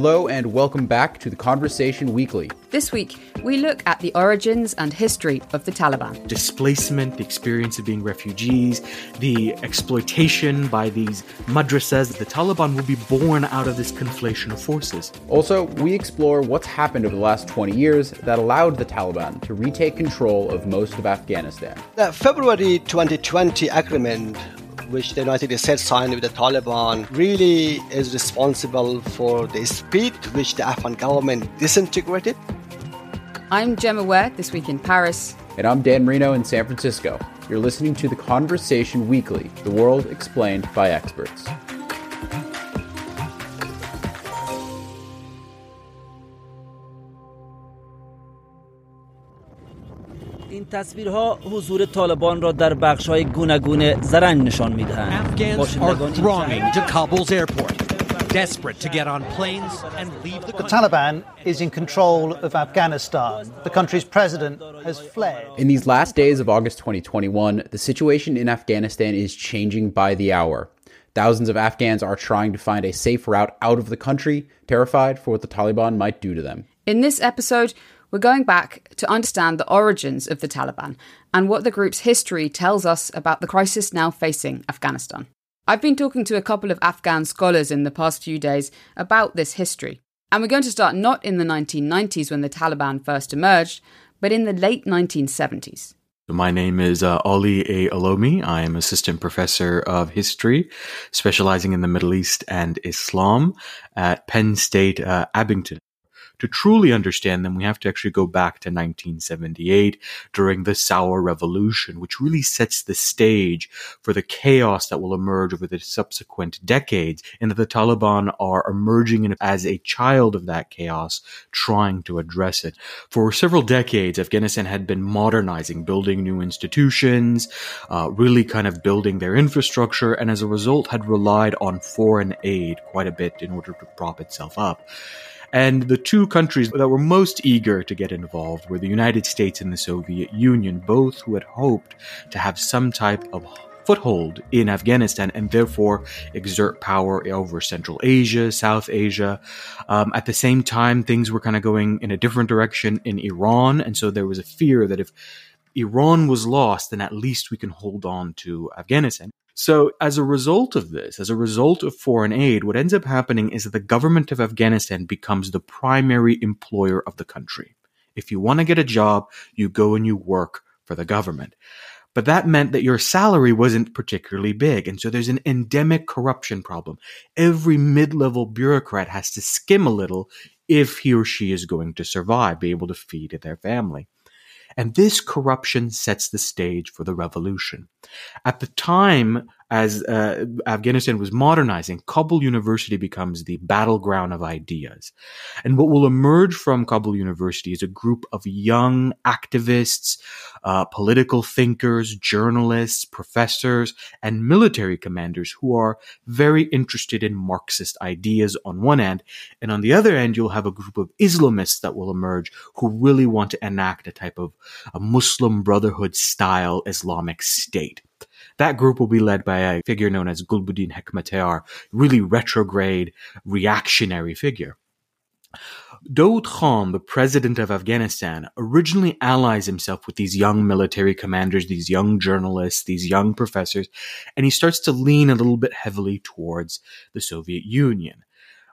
Hello, and welcome back to the Conversation Weekly. This week, we look at the origins and history of the Taliban. Displacement, the experience of being refugees, the exploitation by these madrasas. The Taliban will be born out of this conflation of forces. Also, we explore what's happened over the last 20 years that allowed the Taliban to retake control of most of Afghanistan. The February 2020 agreement which then I the United States signed with the Taliban really is responsible for the speed at which the Afghan government disintegrated. I'm Gemma Ware, this week in Paris. And I'm Dan Merino in San Francisco. You're listening to The Conversation Weekly, the world explained by experts. تصویرها حضور طالبان را در بخش‌های گوناگون زرنگ نشان می‌دهند. are thronging to Kabul's airport. Desperate to get on planes and leave the The Taliban is in control of Afghanistan. The country's president has fled. In these last days of August 2021, the situation in Afghanistan is changing by the hour. Thousands of Afghans are trying to find a safe route out of the country, terrified for what the Taliban might do to them. In this episode, we're going back to understand the origins of the Taliban and what the group's history tells us about the crisis now facing Afghanistan. I've been talking to a couple of Afghan scholars in the past few days about this history. And we're going to start not in the 1990s when the Taliban first emerged, but in the late 1970s. My name is uh, Ali A. Olomi. I am assistant professor of history, specializing in the Middle East and Islam at Penn State uh, Abington. To truly understand them, we have to actually go back to 1978 during the Saur Revolution, which really sets the stage for the chaos that will emerge over the subsequent decades, and that the Taliban are emerging as a child of that chaos, trying to address it. For several decades, Afghanistan had been modernizing, building new institutions, uh, really kind of building their infrastructure, and as a result had relied on foreign aid quite a bit in order to prop itself up. And the two countries that were most eager to get involved were the United States and the Soviet Union, both who had hoped to have some type of foothold in Afghanistan and therefore exert power over Central Asia, South Asia. Um, at the same time, things were kind of going in a different direction in Iran. And so there was a fear that if Iran was lost, then at least we can hold on to Afghanistan. So, as a result of this, as a result of foreign aid, what ends up happening is that the government of Afghanistan becomes the primary employer of the country. If you want to get a job, you go and you work for the government. But that meant that your salary wasn't particularly big. And so there's an endemic corruption problem. Every mid level bureaucrat has to skim a little if he or she is going to survive, be able to feed their family. And this corruption sets the stage for the revolution. At the time, as uh, Afghanistan was modernizing, Kabul University becomes the battleground of ideas. And what will emerge from Kabul University is a group of young activists, uh, political thinkers, journalists, professors, and military commanders who are very interested in Marxist ideas on one end. And on the other end, you'll have a group of Islamists that will emerge who really want to enact a type of a Muslim Brotherhood style Islamic state. That group will be led by a figure known as Gulbuddin Hekmatyar, really retrograde, reactionary figure. Daoud Khan, the president of Afghanistan, originally allies himself with these young military commanders, these young journalists, these young professors, and he starts to lean a little bit heavily towards the Soviet Union.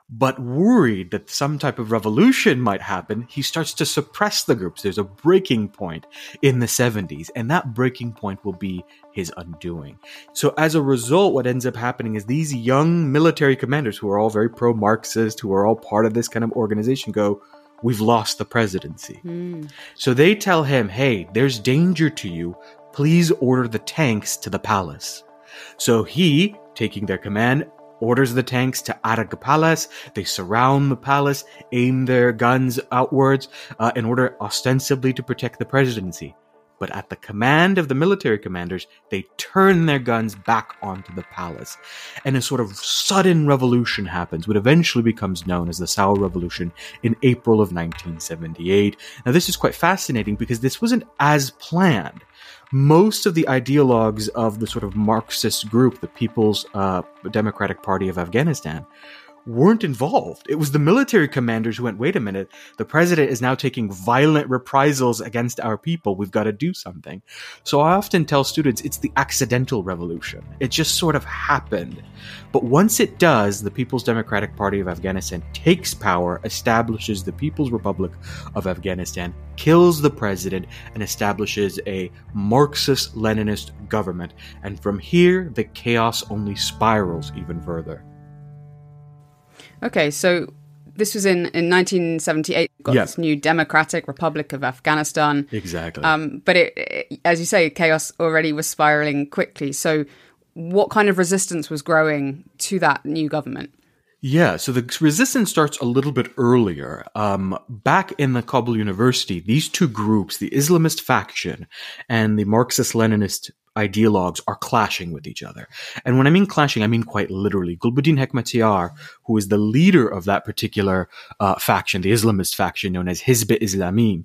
But worried that some type of revolution might happen, he starts to suppress the groups. There's a breaking point in the 70s, and that breaking point will be his undoing. So, as a result, what ends up happening is these young military commanders, who are all very pro Marxist, who are all part of this kind of organization, go, We've lost the presidency. Mm. So they tell him, Hey, there's danger to you. Please order the tanks to the palace. So he, taking their command, orders the tanks to Arg Palace. They surround the palace, aim their guns outwards uh, in order ostensibly to protect the presidency. But at the command of the military commanders, they turn their guns back onto the palace. And a sort of sudden revolution happens, what eventually becomes known as the Saur Revolution in April of 1978. Now, this is quite fascinating because this wasn't as planned most of the ideologues of the sort of Marxist group, the People's uh, Democratic Party of Afghanistan, weren't involved. It was the military commanders who went, wait a minute, the president is now taking violent reprisals against our people. We've got to do something. So I often tell students it's the accidental revolution. It just sort of happened. But once it does, the People's Democratic Party of Afghanistan takes power, establishes the People's Republic of Afghanistan, kills the president, and establishes a Marxist Leninist government. And from here, the chaos only spirals even further. Okay, so this was in, in 1978. Got Yeah. this new Democratic Republic of Afghanistan. Exactly. Um, but it, it- as you say, chaos already was spiraling quickly. So, what kind of resistance was growing to that new government? Yeah, so the resistance starts a little bit earlier. Um, back in the Kabul University, these two groups, the Islamist faction and the Marxist Leninist ideologues, are clashing with each other. And when I mean clashing, I mean quite literally. Gulbuddin Hekmatyar, who is the leader of that particular uh, faction, the Islamist faction known as Hizb Islami,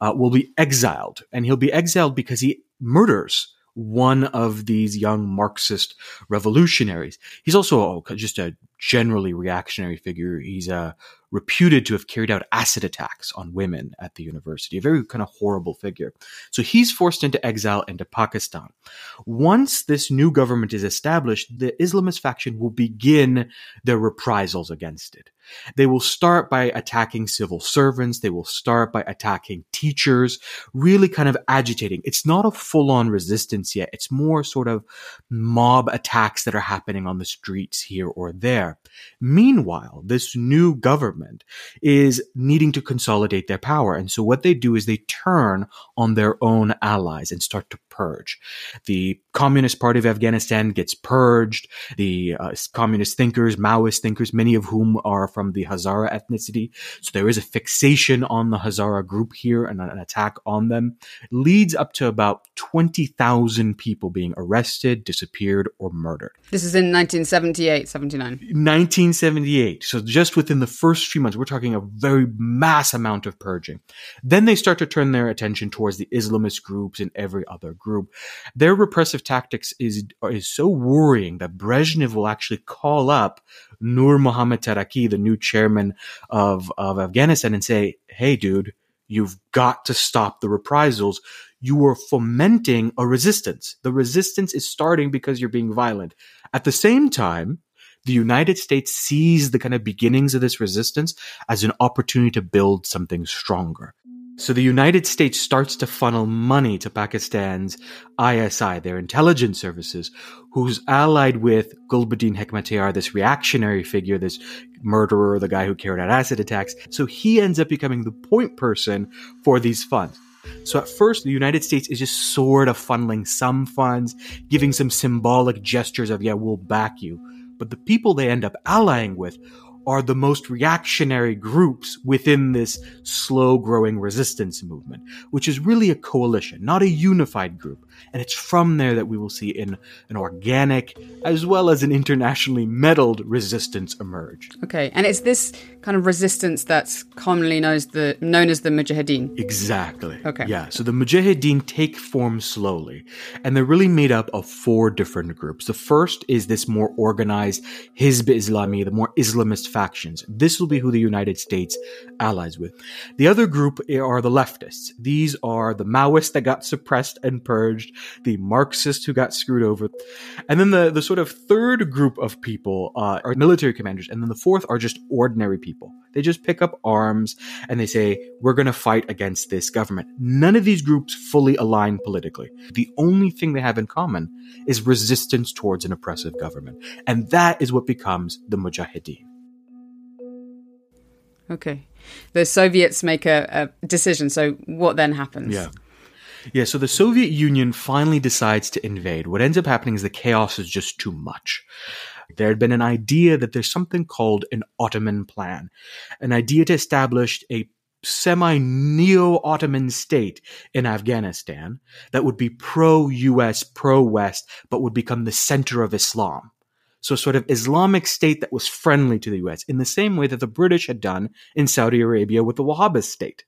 uh, will be exiled. And he'll be exiled because he murders one of these young Marxist revolutionaries. He's also a- just a generally reactionary figure. He's uh, reputed to have carried out acid attacks on women at the university, a very kind of horrible figure. So he's forced into exile into Pakistan. Once this new government is established, the Islamist faction will begin their reprisals against it. They will start by attacking civil servants. They will start by attacking teachers, really kind of agitating. It's not a full on resistance yet. It's more sort of mob attacks that are happening on the streets here or there. Meanwhile, this new government is needing to consolidate their power. And so what they do is they turn on their own allies and start to purge. The Communist Party of Afghanistan gets purged. The uh, communist thinkers, Maoist thinkers, many of whom are from the Hazara ethnicity. So there is a fixation on the Hazara group here and an attack on them leads up to about 20,000 people being arrested, disappeared, or murdered. This is in 1978, 79. 1978. So just within the first few months, we're talking a very mass amount of purging. Then they start to turn their attention towards the Islamist groups and every other group. Their repressive tactics is, is so worrying that Brezhnev will actually call up Nur Mohammad Taraki, the new chairman of, of Afghanistan and say, Hey, dude, you've got to stop the reprisals. You are fomenting a resistance. The resistance is starting because you're being violent. At the same time, the United States sees the kind of beginnings of this resistance as an opportunity to build something stronger. So the United States starts to funnel money to Pakistan's ISI, their intelligence services, who's allied with Gulbuddin Hekmatyar, this reactionary figure, this murderer, the guy who carried out acid attacks. So he ends up becoming the point person for these funds. So at first, the United States is just sort of funneling some funds, giving some symbolic gestures of, yeah, we'll back you. But the people they end up allying with are the most reactionary groups within this slow growing resistance movement, which is really a coalition, not a unified group. And it's from there that we will see in an organic as well as an internationally meddled resistance emerge. Okay, and it's this kind of resistance that's commonly known as the known as the Mujahideen. Exactly. Okay. Yeah. So the Mujahideen take form slowly, and they're really made up of four different groups. The first is this more organized Hizb Islami, the more Islamist factions. This will be who the United States allies with. The other group are the leftists. These are the Maoists that got suppressed and purged, the Marxists who got screwed over, and then the the sort of third group of people uh, are military commanders, and then the fourth are just ordinary people. They just pick up arms and they say, we're going to fight against this government. None of these groups fully align politically. The only thing they have in common is resistance towards an oppressive government. And that is what becomes the Mujahideen. Okay, the Soviets make a, a decision. So what then happens? Yeah. Yeah, so the Soviet Union finally decides to invade. What ends up happening is the chaos is just too much. There had been an idea that there's something called an Ottoman plan, an idea to establish a semi neo Ottoman state in Afghanistan that would be pro US, pro West, but would become the center of Islam. So, a sort of Islamic state that was friendly to the US, in the same way that the British had done in Saudi Arabia with the Wahhabist state.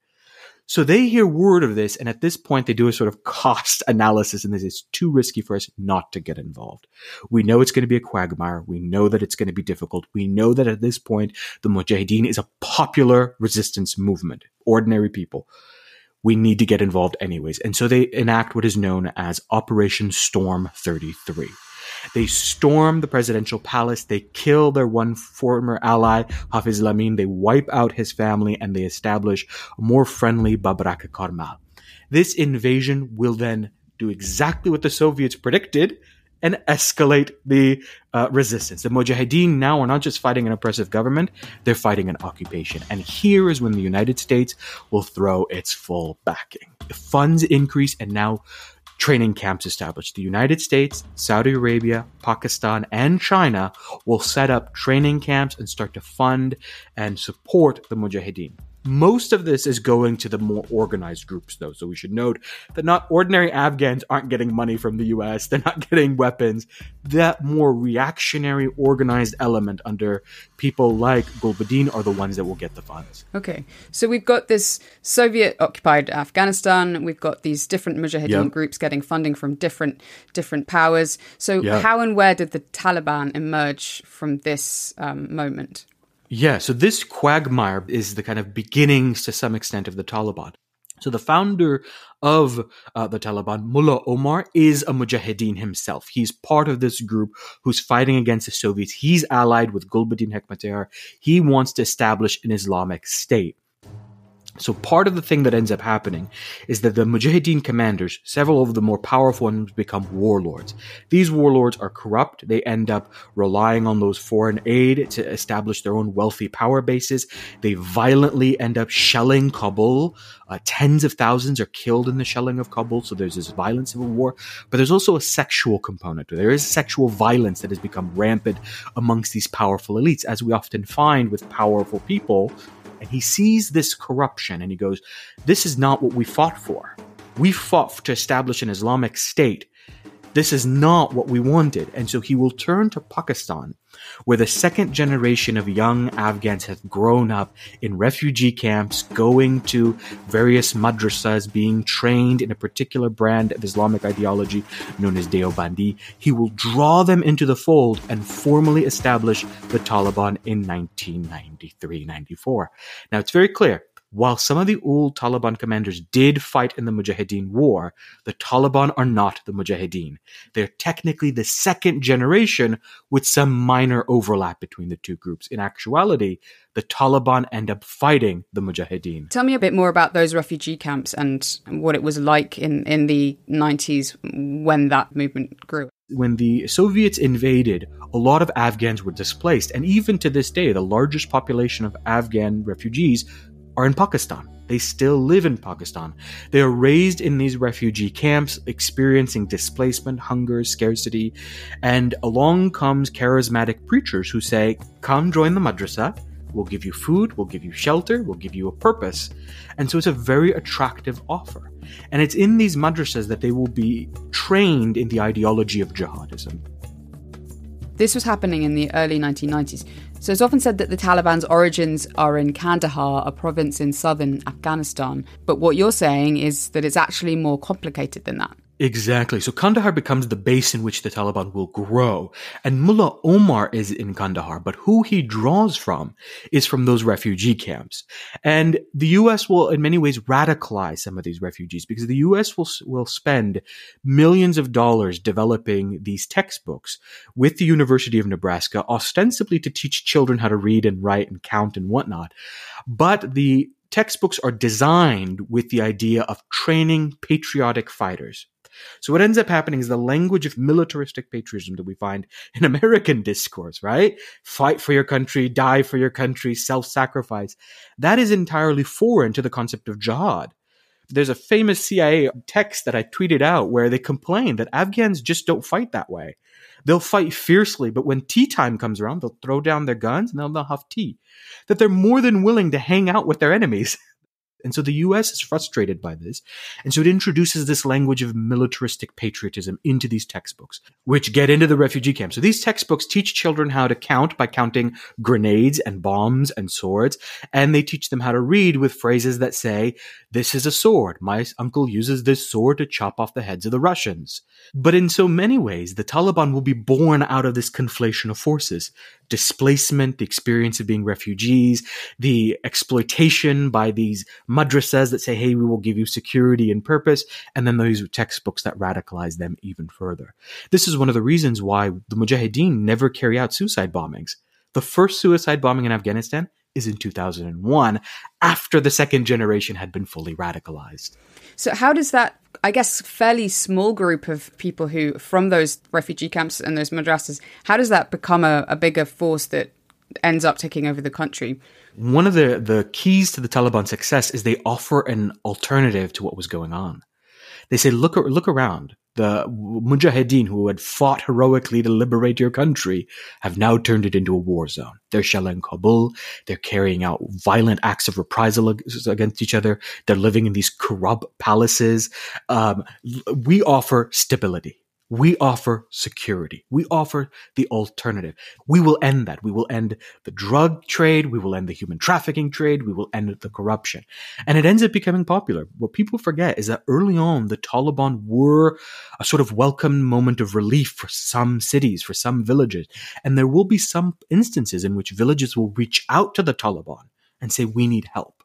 So they hear word of this, and at this point, they do a sort of cost analysis, and this is too risky for us not to get involved. We know it's going to be a quagmire. We know that it's going to be difficult. We know that at this point, the Mujahideen is a popular resistance movement, ordinary people. We need to get involved anyways. And so they enact what is known as Operation Storm 33. They storm the presidential palace. They kill their one former ally, Hafizullah Amin. They wipe out his family and they establish a more friendly Babrak Karmal. This invasion will then do exactly what the Soviets predicted and escalate the uh, resistance. The Mujahideen now are not just fighting an oppressive government, they're fighting an occupation. And here is when the United States will throw its full backing. The funds increase and now training camps established. The United States, Saudi Arabia, Pakistan, and China will set up training camps and start to fund and support the Mujahideen. Most of this is going to the more organized groups, though. So we should note that not ordinary Afghans aren't getting money from the US. They're not getting weapons. That more reactionary, organized element under people like Gulbuddin are the ones that will get the funds. Okay. So we've got this Soviet occupied Afghanistan. We've got these different Mujahideen yep. groups getting funding from different different powers. So yep. how and where did the Taliban emerge from this um, moment? Yeah, so this quagmire is the kind of beginnings to some extent of the Taliban. So the founder of uh, the Taliban, Mullah Omar, is a mujahideen himself. He's part of this group who's fighting against the Soviets. He's allied with Gulbuddin Hekmatyar. He wants to establish an Islamic state. So part of the thing that ends up happening is that the Mujahideen commanders, several of the more powerful ones become warlords. These warlords are corrupt. They end up relying on those foreign aid to establish their own wealthy power bases. They violently end up shelling Kabul. Uh, tens of thousands are killed in the shelling of Kabul. So there's this violent civil war, but there's also a sexual component. There is sexual violence that has become rampant amongst these powerful elites, as we often find with powerful people and he sees this corruption and he goes, This is not what we fought for. We fought to establish an Islamic state. This is not what we wanted. And so he will turn to Pakistan, where the second generation of young Afghans have grown up in refugee camps, going to various madrasas, being trained in a particular brand of Islamic ideology known as Deobandi. He will draw them into the fold and formally establish the Taliban in 1993 94. Now, it's very clear while some of the old Taliban commanders did fight in the Mujahideen war, the Taliban are not the Mujahideen. They're technically the second generation with some minor overlap between the two groups. In actuality, the Taliban end up fighting the Mujahideen. Tell me a bit more about those refugee camps and what it was like in, in the 90s when that movement grew when the Soviets invaded, a lot of Afghans were displaced. And even to this day, the largest population of Afghan refugees are in Pakistan. They still live in Pakistan. They are raised in these refugee camps, experiencing displacement, hunger, scarcity. And along comes charismatic preachers who say, Come join the madrasa. We'll give you food, we'll give you shelter, we'll give you a purpose. And so it's a very attractive offer. And it's in these madrasas that they will be trained in the ideology of jihadism. This was happening in the early 1990s. So it's often said that the Taliban's origins are in Kandahar, a province in southern Afghanistan. But what you're saying is that it's actually more complicated than that. Exactly. So Kandahar becomes the base in which the Taliban will grow. And Mullah Omar is in Kandahar, but who he draws from is from those refugee camps. And the US will in many ways radicalize some of these refugees because the US will, will spend millions of dollars developing these textbooks with the University of Nebraska, ostensibly to teach children how to read and write and count and whatnot. But the textbooks are designed with the idea of training patriotic fighters. So what ends up happening is the language of militaristic patriotism that we find in American discourse, right? Fight for your country, die for your country, self-sacrifice. That is entirely foreign to the concept of jihad. There's a famous CIA text that I tweeted out where they complain that Afghans just don't fight that way. They'll fight fiercely, but when tea time comes around, they'll throw down their guns and they'll, they'll have tea. That they're more than willing to hang out with their enemies. And so the US is frustrated by this. And so it introduces this language of militaristic patriotism into these textbooks, which get into the refugee camps. So these textbooks teach children how to count by counting grenades and bombs and swords. And they teach them how to read with phrases that say, this is a sword. My uncle uses this sword to chop off the heads of the Russians. But in so many ways, the Taliban will be born out of this conflation of forces displacement, the experience of being refugees, the exploitation by these madrasas that say, hey, we will give you security and purpose, and then those textbooks that radicalize them even further. This is one of the reasons why the Mujahideen never carry out suicide bombings. The first suicide bombing in Afghanistan is in 2001 after the second generation had been fully radicalized. So, how does that, I guess, fairly small group of people who, from those refugee camps and those madrasas, how does that become a, a bigger force that ends up taking over the country? One of the, the keys to the Taliban success is they offer an alternative to what was going on. They say, look, look around the mujahideen who had fought heroically to liberate your country have now turned it into a war zone. They're shelling Kabul. They're carrying out violent acts of reprisal against each other. They're living in these corrupt palaces. Um, we offer stability. We offer security. We offer the alternative. We will end that. We will end the drug trade. We will end the human trafficking trade. We will end the corruption. And it ends up becoming popular. What people forget is that early on, the Taliban were a sort of welcome moment of relief for some cities, for some villages. And there will be some instances in which villages will reach out to the Taliban and say, we need help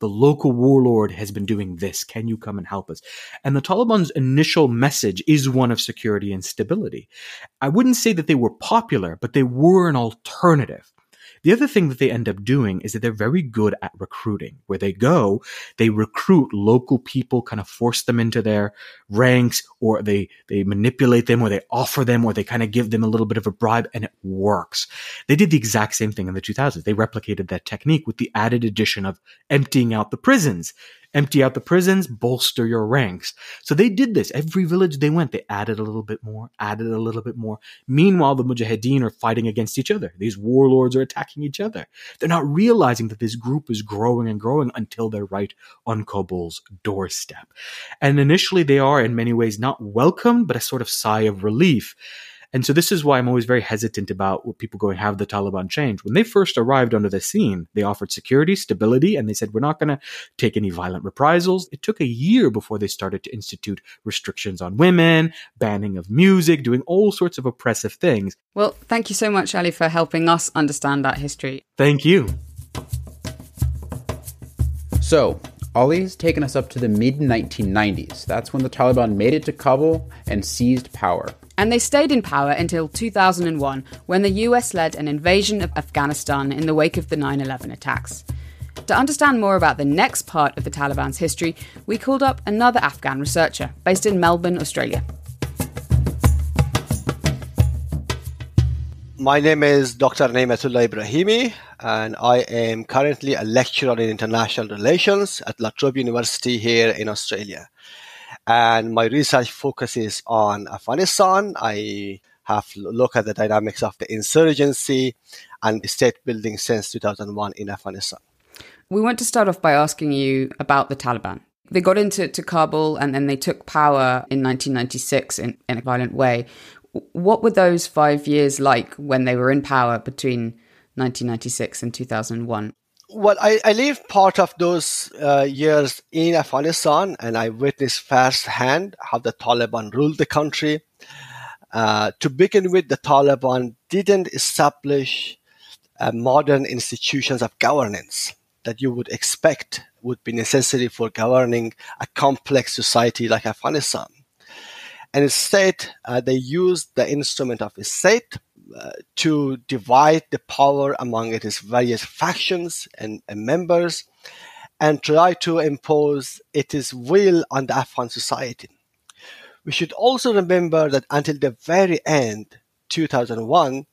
the local warlord has been doing this. Can you come and help us? And the Taliban's initial message is one of security and stability. I wouldn't say that they were popular, but they were an alternative. The other thing that they end up doing is that they're very good at recruiting. Where they go, they recruit local people, kind of force them into their ranks, or they, they manipulate them, or they offer them, or they kind of give them a little bit of a bribe, and it works. They did the exact same thing in the 2000s. They replicated that technique with the added addition of emptying out the prisons empty out the prisons, bolster your ranks. So they did this. Every village they went, they added a little bit more, added a little bit more. Meanwhile, the Mujahideen are fighting against each other. These warlords are attacking each other. They're not realizing that this group is growing and growing until they're right on Kabul's doorstep. And initially they are in many ways not welcome, but a sort of sigh of relief. And so this is why I'm always very hesitant about what people going, have the Taliban change? When they first arrived onto the scene, they offered security, stability, and they said, we're not going to take any violent reprisals. It took a year before they started to institute restrictions on women, banning of music, doing all sorts of oppressive things. Well, thank you so much, Ali, for helping us understand that history. Thank you. So, Ali's taken us up to the mid 1990s. That's when the Taliban made it to Kabul and seized power. And they stayed in power until 2001, when the US led an invasion of Afghanistan in the wake of the 9 11 attacks. To understand more about the next part of the Taliban's history, we called up another Afghan researcher based in Melbourne, Australia. My name is Dr. Niamatullah Ibrahimi, and I am currently a lecturer in international relations at La Trobe University here in Australia and my research focuses on Afghanistan. I have looked at the dynamics of the insurgency and state building since 2001 in Afghanistan. We want to start off by asking you about the Taliban. They got into to Kabul and then they took power in 1996 in, in a violent way. What were those five years like when they were in power between 1996 and 2001? Well, I, I lived part of those uh, years in Afghanistan and I witnessed firsthand how the Taliban ruled the country. Uh, to begin with, the Taliban didn't establish uh, modern institutions of governance that you would expect would be necessary for governing a complex society like Afghanistan. And instead, uh, they used the instrument of state Uh, to divide the power among its various factions and, and, members and try to impose its will on the Afghan society. We should also remember that until the very end, 2001,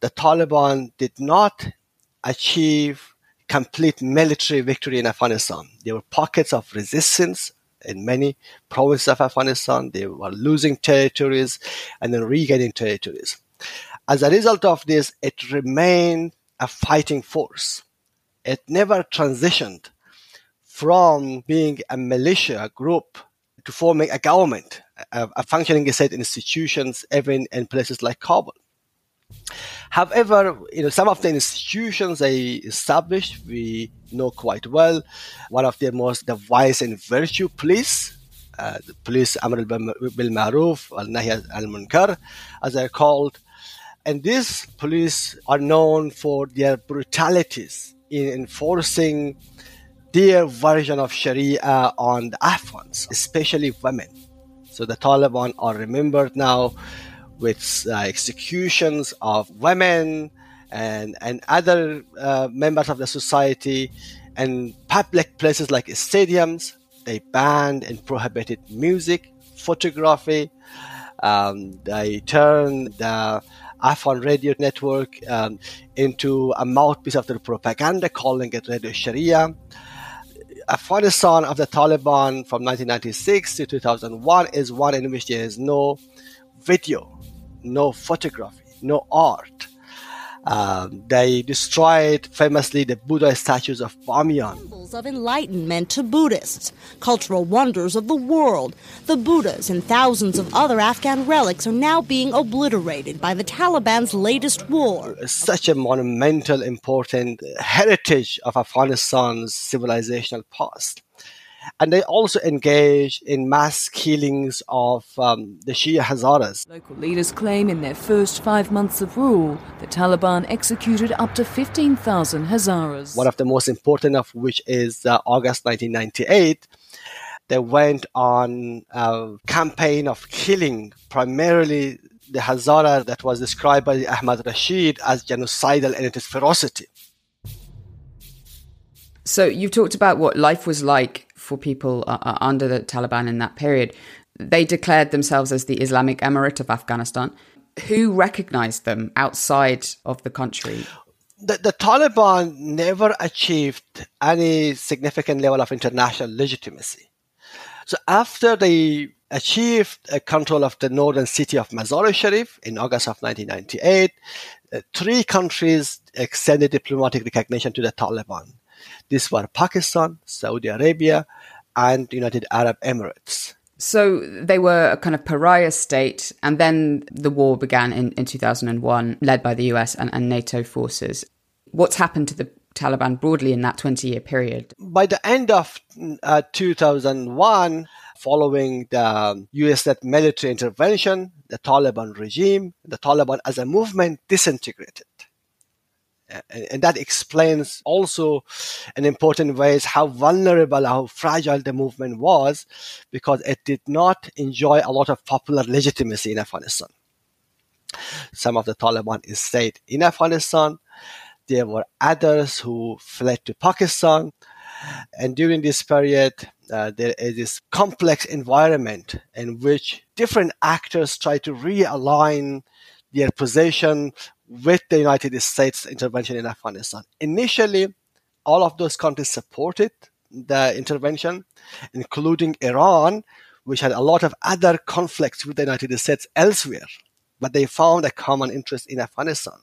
the Taliban did not achieve complete military victory in Afghanistan. There were pockets of resistance in many provinces of Afghanistan. They were losing territories and then regaining territories. As a result of this, it remained a fighting force. It never transitioned from being a militia group to forming a government, a, a functioning state institutions, even in places like Kabul. However, you know, some of the institutions they established, we know quite well. One of their most, the vice and virtue police, uh, the police Amr bil Maruf, al Nahy al Munkar, as they're called. And these police are known for their brutalities in enforcing their version of Sharia on the Afghans, especially women. So the Taliban are remembered now with uh, executions of women and, and other uh, members of the society and public places like stadiums. They banned and prohibited music, photography. Um, they turned the Afghan radio network um, into a mouthpiece of their propaganda, calling it Radio Sharia. Afghanistan of the Taliban from 1996 to 2001 is one in which there is no video no photography, no art. Um, they destroyed famously the Buddha statues of Bamiyan. Symbols of enlightenment to Buddhists, cultural wonders of the world. The Buddhas and thousands of other Afghan relics are now being obliterated by the Taliban's latest war. Such a monumental, important heritage of Afghanistan's civilizational past and they also engage in mass killings of um, the Shia Hazaras. Local leaders claim in their first five months of rule, the Taliban executed up to 15,000 Hazaras. One of the most important of which is uh, August 1998. They went on a campaign of killing primarily the Hazara that was described by Ahmed Rashid as genocidal in its ferocity. So you've talked about what life was like for people uh, uh, under the Taliban in that period. They declared themselves as the Islamic Emirate of Afghanistan. Who recognized them outside of the country? The, the, Taliban never achieved any significant level of international legitimacy. So after they achieved control of the northern city of Mazar-e-Sharif in August of 1998, uh, three countries extended diplomatic recognition to the Taliban. These were Pakistan, Saudi Arabia, and United Arab Emirates. So they were a kind of pariah state, and then the war began in, in 2001, led by the US and, and NATO forces. What's happened to the Taliban broadly in that 20 year period? By the end of uh, 2001, following the US led military intervention, the Taliban regime, the Taliban as a movement disintegrated and that explains also in important ways how vulnerable, how fragile the movement was, because it did not enjoy a lot of popular legitimacy in Afghanistan. Some of the Taliban stayed in Afghanistan. There were others who fled to Pakistan. And during this period, uh, there is this complex environment in which different actors try to realign their position with the United States intervention in Afghanistan. Initially, all of those countries supported the intervention, including Iran, which had a lot of other conflicts with the United States elsewhere, but they found a common interest in Afghanistan.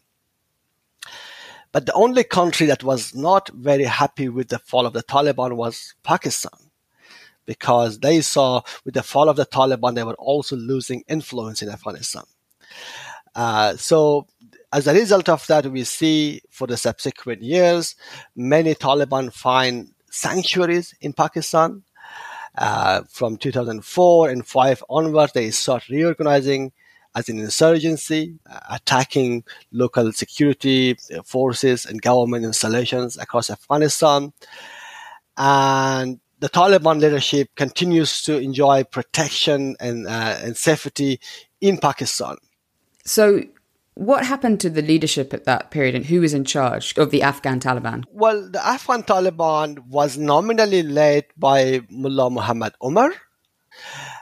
But the only country that was not very happy with the fall of the Taliban was Pakistan, because they saw with the fall of the Taliban, they were also losing influence in Afghanistan. Uh, so as a result of that, we see for the subsequent years, many Taliban find sanctuaries in Pakistan. Uh, from 2004 and 5 onwards, they start reorganizing as an insurgency, uh, attacking local security forces and government installations across Afghanistan. And the Taliban leadership continues to enjoy protection and, uh, and safety in Pakistan. So what happened to the leadership at that period and who was in charge of the Afghan Taliban? Well, the Afghan Taliban was nominally led by Mullah Muhammad Umar.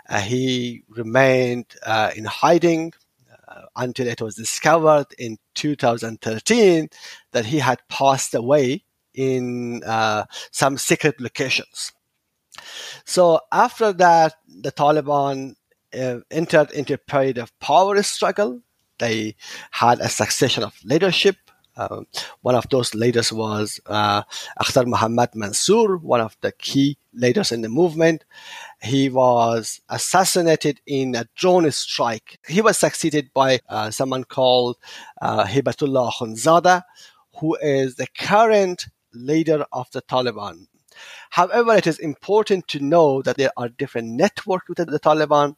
Uh, he remained uh, in hiding uh, until it was discovered in 2013 that he had passed away in uh, some secret locations. So after that, the Taliban uh, entered into a period of power struggle they had a succession of leadership Uh, one of those leaders was uh, Akhtar Muhammad Mansour, one of the key leaders in the movement. He was assassinated in a drone strike. He was succeeded by uh, someone called uh, Hibatullah Akhundzada, who is the current leader of the Taliban. However, it is important to know that there are different networks within the Taliban.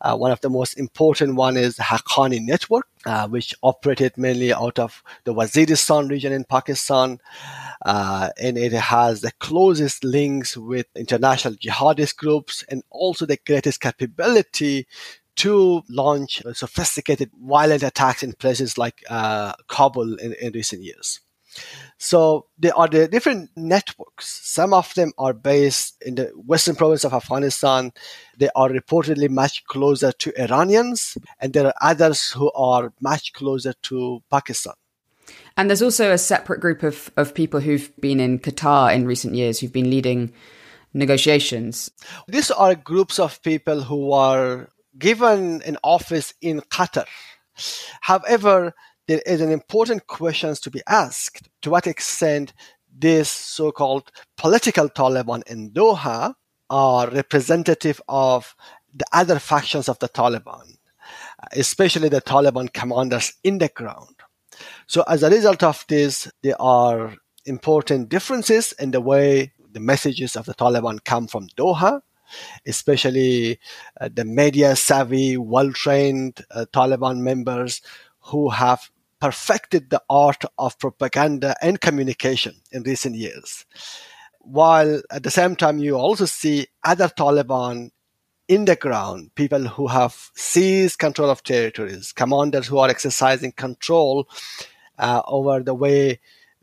Uh, one of the most important one is Haqqani network, uh, which operated mainly out of the Waziristan region in Pakistan. Uh, and it has the closest links with international jihadist groups and also the greatest capability to launch sophisticated violent attacks in places like uh, Kabul in, in recent years. So there are the different networks. Some of them are based in the western province of Afghanistan. They are reportedly much closer to Iranians, and there are others who are much closer to Pakistan. And there's also a separate group of, of people who've been in Qatar in recent years who've been leading negotiations. These are groups of people who are given an office in Qatar. However, there is an important question to be asked to what extent this so-called political Taliban in Doha are representative of the other factions of the Taliban, especially the Taliban commanders in the ground. So as a result of this, there are important differences in the way the messages of the Taliban come from Doha, especially uh, the media savvy, well trained uh, Taliban members who have perfected the art of propaganda and communication in recent years. While at the same time, you also see other Taliban in the ground, people who have seized control of territories, commanders who are exercising control uh, over the way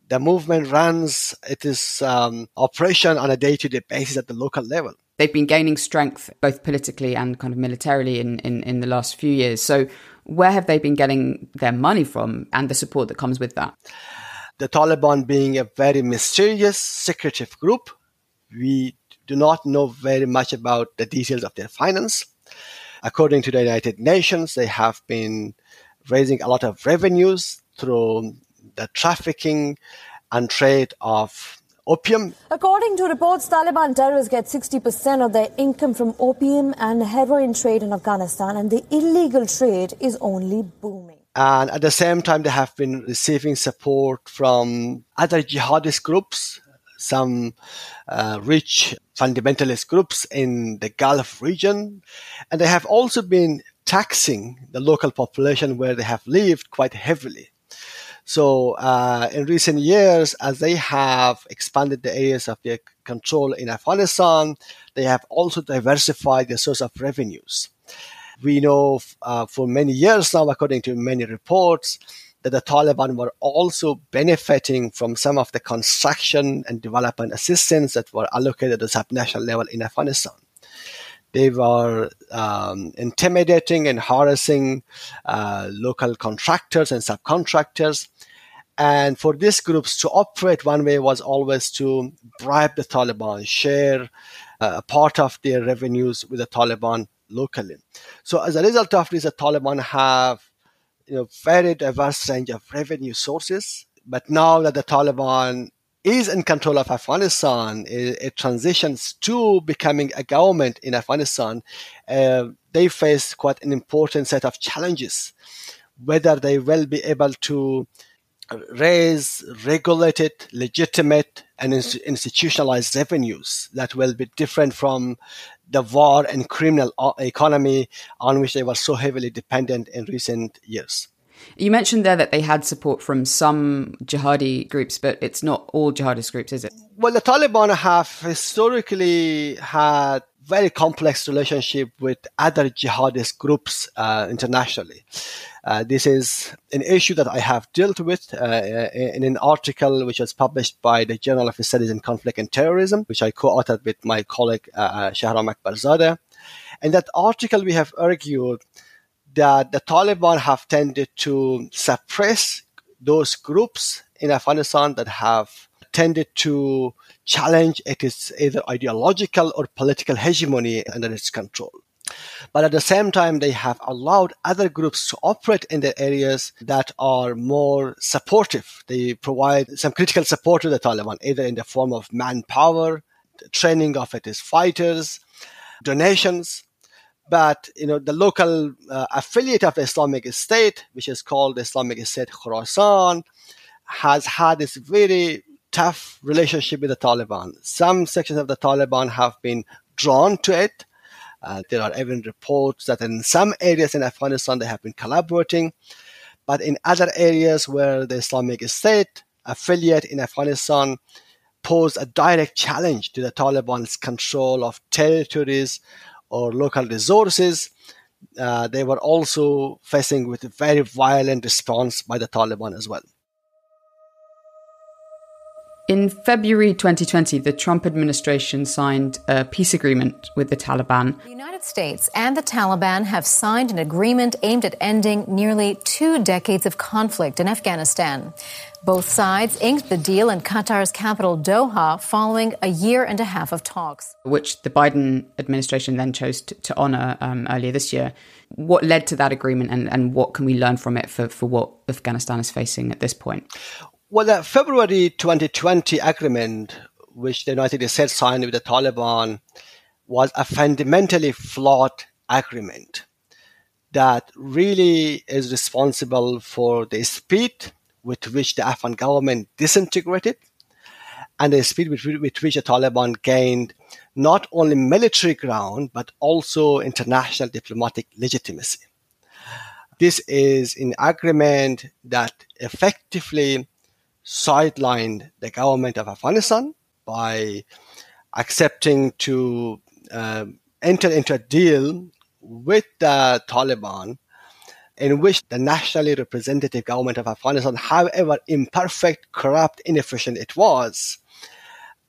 the movement runs its um, operation on a day-to-day basis at the local level. They've been gaining strength both politically and kind of militarily in, in, in the last few years. So where have they been getting their money from and the support that comes with that? The Taliban being a very mysterious, secretive group, we do not know very much about the details of their finance. According to the United Nations, they have been raising a lot of revenues through the trafficking and trade of opium. According to reports, Taliban terrorists get 60% of their income from opium and heroin trade in Afghanistan, and the illegal trade is only booming. And at the same time, they have been receiving support from other jihadist groups, some uh, rich fundamentalist groups in the Gulf region. And they have also been taxing the local population where they have lived quite heavily. So uh, in recent years, as they have expanded the areas of their control in Afghanistan, they have also diversified their source of revenues. We know uh, for many years now, according to many reports, that the Taliban were also benefiting from some of the construction and development assistance that were allocated at the subnational level in Afghanistan. They were um, intimidating and harassing uh, local contractors and subcontractors. And for these groups to operate, one way was always to bribe the Taliban, share uh, a part of their revenues with the Taliban locally. So as a result of this, the Taliban have you know very diverse range of revenue sources. But now that the Taliban is in control of Afghanistan, it, it transitions to becoming a government in Afghanistan, uh, they face quite an important set of challenges. Whether they will be able to raise regulated, legitimate, and institutionalized revenues that will be different from the war and criminal uh, economy on which they were so heavily dependent in recent years. You mentioned there that they had support from some jihadi groups, but it's not all jihadist groups, is it? Well, the Taliban have historically had very complex relationship with other jihadist groups uh, internationally. Uh, this is an issue that I have dealt with uh, in an article which was published by the Journal of Studies in Conflict and Terrorism, which I co-authored with my colleague uh, Shahram Akbarzadeh. In that article, we have argued that the Taliban have tended to suppress those groups in Afghanistan that have tended to challenge its either ideological or political hegemony under its control. But at the same time, they have allowed other groups to operate in the areas that are more supportive. They provide some critical support to the Taliban, either in the form of manpower, training of its fighters, donations. But you know the local uh, affiliate of Islamic State, which is called Islamic State Khorasan, has had this very tough relationship with the Taliban. Some sections of the Taliban have been drawn to it. Uh, there are even reports that in some areas in Afghanistan they have been collaborating, but in other areas where the Islamic State affiliate in Afghanistan posed a direct challenge to the Taliban's control of territories or local resources, uh, they were also facing with a very violent response by the Taliban as well. In February 2020, the Trump administration signed a peace agreement with the Taliban. The United States and the Taliban have signed an agreement aimed at ending nearly two decades of conflict in Afghanistan. Both sides inked the deal in Qatar's capital, Doha, following a year and a half of talks. Which the Biden administration then chose to, to honor um, earlier this year. What led to that agreement and, and what can we learn from it for, for what Afghanistan is facing at this point? Well, the February 2020 agreement, which the United States signed with the Taliban, was a fundamentally flawed agreement that really is responsible for the speed with which the Afghan government disintegrated and the speed with, with which the Taliban gained not only military ground but also international diplomatic legitimacy. This is an agreement that effectively sidelined the government of Afghanistan by accepting to uh, enter into a deal with the Taliban in which the nationally representative government of Afghanistan, however imperfect, corrupt, inefficient it was,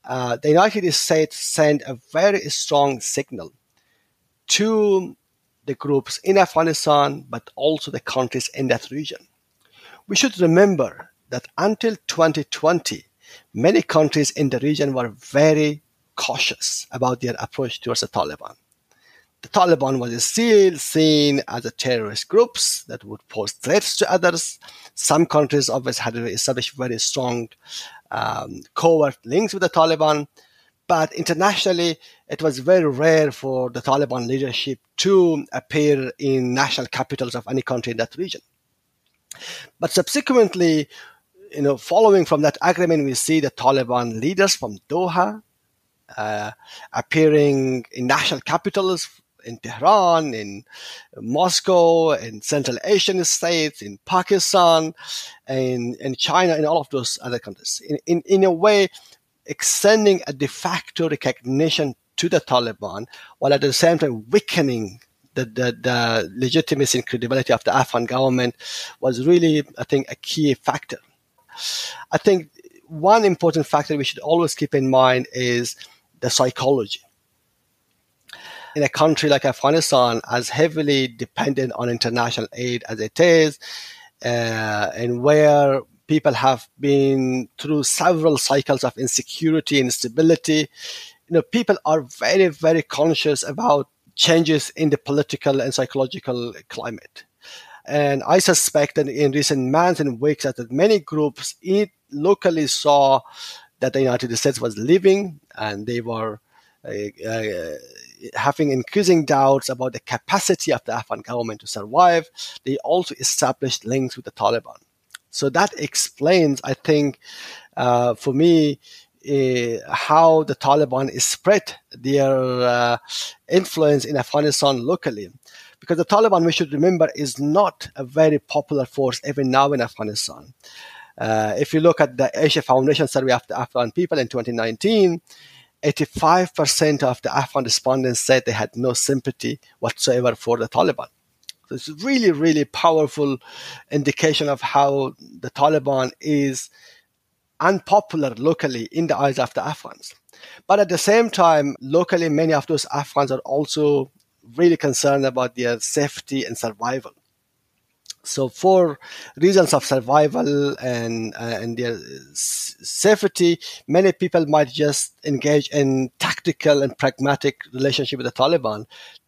uh, the United States sent a very strong signal to the groups in Afghanistan, but also the countries in that region. We should remember that until 2020, many countries in the region were very cautious about their approach towards the Taliban. The Taliban was still seen as a terrorist groups that would pose threats to others. Some countries obviously had established very strong um, covert links with the Taliban, but internationally, it was very rare for the Taliban leadership to appear in national capitals of any country in that region. But subsequently, you know, following from that agreement, we see the Taliban leaders from Doha uh, appearing in national capitals in Tehran, in Moscow, in Central Asian states, in Pakistan, in, in China, in all of those other countries. In, in, in a way, extending a de facto recognition to the Taliban, while at the same time weakening the, the, the legitimacy and credibility of the Afghan government was really, I think, a key factor. I think one important factor we should always keep in mind is the psychology. In a country like Afghanistan, as heavily dependent on international aid as it is, uh, and where people have been through several cycles of insecurity and instability, you know, people are very, very conscious about changes in the political and psychological climate. And I suspect that in recent months and weeks that many groups locally saw that the United States was leaving and they were uh, uh, having increasing doubts about the capacity of the Afghan government to survive. They also established links with the Taliban. So that explains, I think, uh, for me, uh, how the Taliban spread their uh, influence in Afghanistan locally because the Taliban, we should remember, is not a very popular force even now in Afghanistan. Uh, if you look at the Asia Foundation survey of the Afghan people in 2019, 85% of the Afghan respondents said they had no sympathy whatsoever for the Taliban. So it's really, really powerful indication of how the Taliban is unpopular locally in the eyes of the Afghans. But at the same time, locally, many of those Afghans are also really concerned about their safety and survival. So, for reasons of survival and uh, and their safety, many people might just engage in tactical and pragmatic relationship with the Taliban.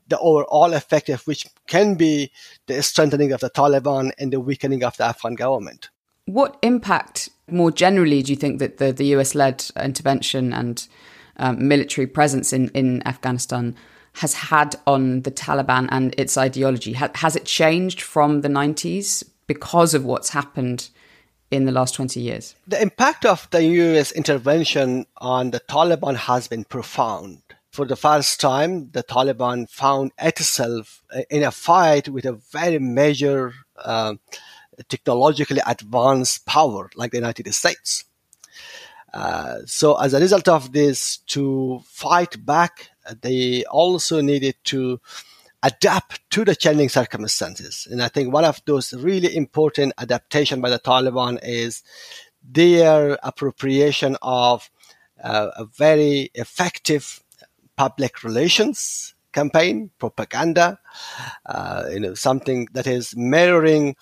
the overall effect of which can be the strengthening of the Taliban and the weakening of the Afghan government. What impact, more generally, do you think that the, the US led intervention and um, military presence in, in Afghanistan has had on the Taliban and its ideology? Ha- has it changed from the 90s because of what's happened in the last 20 years? The impact of the US intervention on the Taliban has been profound. For the first time, the Taliban found itself in a fight with a very major, uh, technologically advanced power like the United States. Uh, so as a result of this, to fight back, they also needed to adapt to the changing circumstances. And I think one of those really important adaptation by the Taliban is their appropriation of uh, a very effective public relations campaign, propaganda, uh, you know, something that is mirroring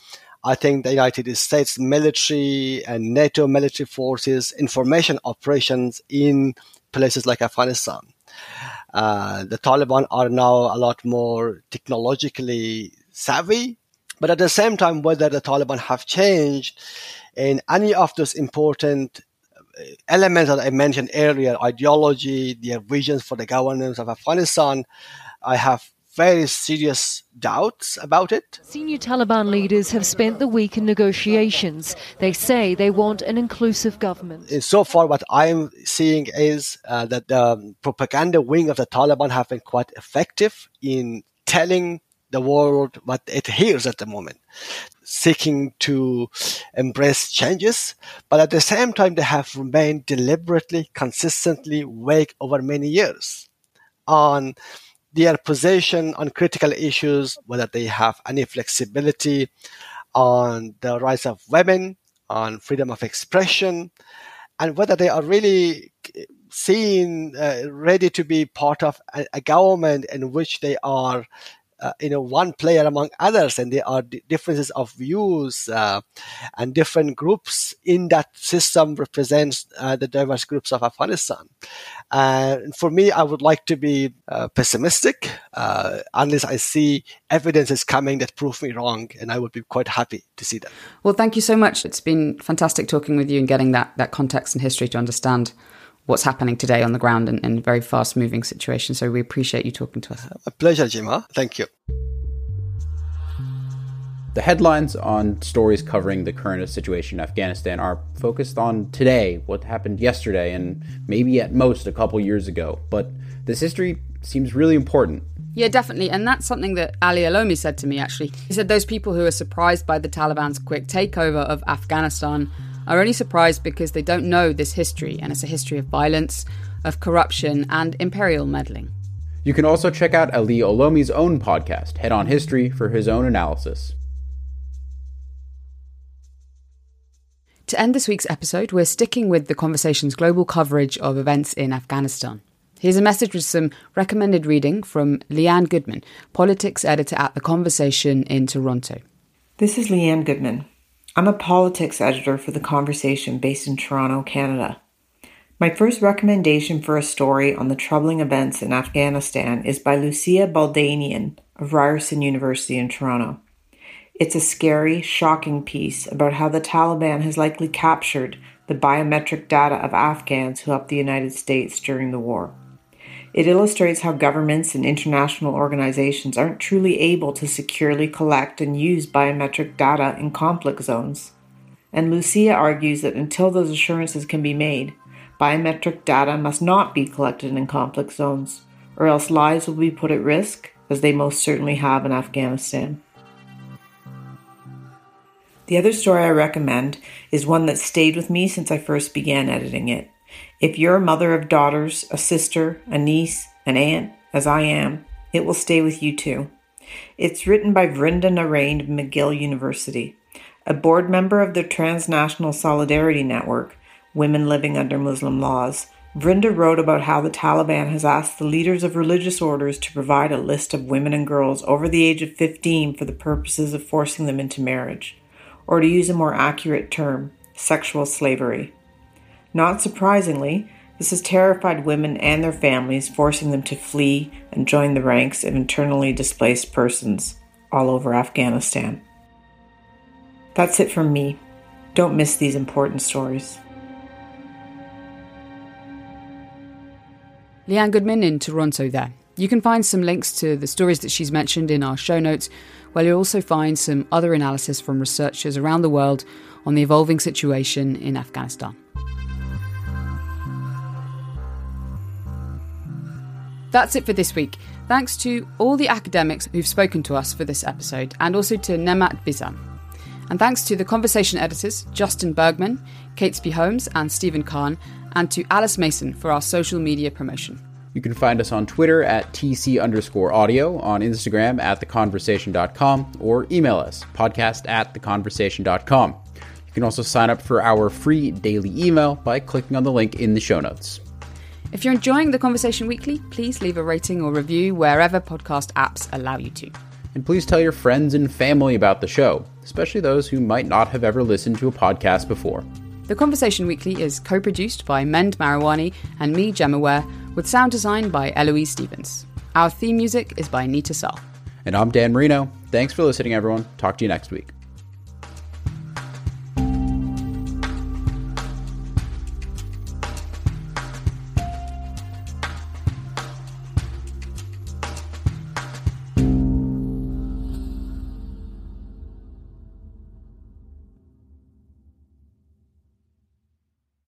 I think the United States military and NATO military forces information operations in places like Afghanistan. Uh, the Taliban are now a lot more technologically savvy, but at the same time, whether the Taliban have changed in any of those important uh, elements that I mentioned earlier, ideology, their visions for the governance of Afghanistan, I have very serious doubts about it. Senior Taliban leaders have spent the week in negotiations. They say they want an inclusive government. And so far, what I'm seeing is uh, that the propaganda wing of the Taliban have been quite effective in telling the world what it hears at the moment, seeking to embrace changes, but at the same time, they have remained deliberately, consistently vague over many years on their position on critical issues, whether they have any flexibility on the rights of women, on freedom of expression, and whether they are really seen uh, ready to be part of a, a government in which they are uh, you know one player among others and there are differences of views uh, and different groups in that system represents uh, the diverse groups of afghanistan. And for me i would like to be uh, pessimistic uh, unless i see evidence is coming that prove me wrong and i would be quite happy to see that. Well thank you so much. It's been fantastic talking with you and getting that that context and history to understand what's happening today on the ground in, in very fast moving situations. So we appreciate you talking to us. A pleasure, Gemma. Thank you. The headlines on stories covering the current situation in Afghanistan are focused on today, what happened yesterday, and maybe at most a couple years ago. But this history seems really important. Yeah, definitely. And that's something that Ali Olomi said to me, actually. He said those people who are surprised by the Taliban's quick takeover of Afghanistan are only surprised because they don't know this history, and it's a history of violence, of corruption, and imperial meddling. You can also check out Ali Olomi's own podcast, Head on History, for his own analysis. To end this week's episode, we're sticking with the conversation's global coverage of events in Afghanistan. Here's a message with some recommended reading from Lee-Anne Goodman, politics editor at The Conversation in Toronto. This is Lee-Anne Goodman. I'm a politics editor for The Conversation based in Toronto, Canada. My first recommendation for a story on the troubling events in Afghanistan is by Lucia Nalbandian of Ryerson University in Toronto. It's a scary, shocking piece about how the Taliban has likely captured the biometric data of Afghans who helped the United States during the war. It illustrates how governments and international organizations aren't truly able to securely collect and use biometric data in conflict zones. And Lucia argues that until those assurances can be made, biometric data must not be collected in conflict zones, or else lives will be put at risk, as they most certainly have in Afghanistan. The other story I recommend is one that stayed with me since I first began editing it. If you're a mother of daughters, a sister, a niece, an aunt, as I am, it will stay with you too. It's written by Vrinda Narain of McGill University, a board member of the Transnational Solidarity Network, Women Living Under Muslim Laws. Vrinda wrote about how the Taliban has asked the leaders of religious orders to provide a list of women and girls over the age of 15 for the purposes of forcing them into marriage, or to use a more accurate term, sexual slavery. Not surprisingly, This has terrified women and their families, forcing them to flee and join the ranks of internally displaced persons all over Afghanistan. That's it from me. Don't miss these important stories. Lee-Anne Goodman in Toronto there. You can find some links to the stories that she's mentioned in our show notes, where you'll also find some other analysis from researchers around the world on the evolving situation in Afghanistan. That's it for this week. Thanks to all the academics who've spoken to us for this episode, and also to Nemat Bizan. And thanks to the conversation editors, Justin Bergman, Catesby Holmes, and Stephen Khan, and to Alice Mason for our social media promotion. You can find us on Twitter at TC underscore audio, on Instagram at theconversation.com, or email us, podcast at theconversation.com. You can also sign up for our free daily email by clicking on the link in the show notes. If you're enjoying the Conversation Weekly, please leave a rating or review wherever podcast apps allow you to. And please tell your friends and family about the show, especially those who might not have ever listened to a podcast before. The Conversation Weekly is co produced by Mend Mariwany and me, Gemma Ware, with sound design by Eloise Stevens. Our theme music is by Neeta Sarl. And I'm Dan Merino. Thanks for listening, everyone. Talk to you next week.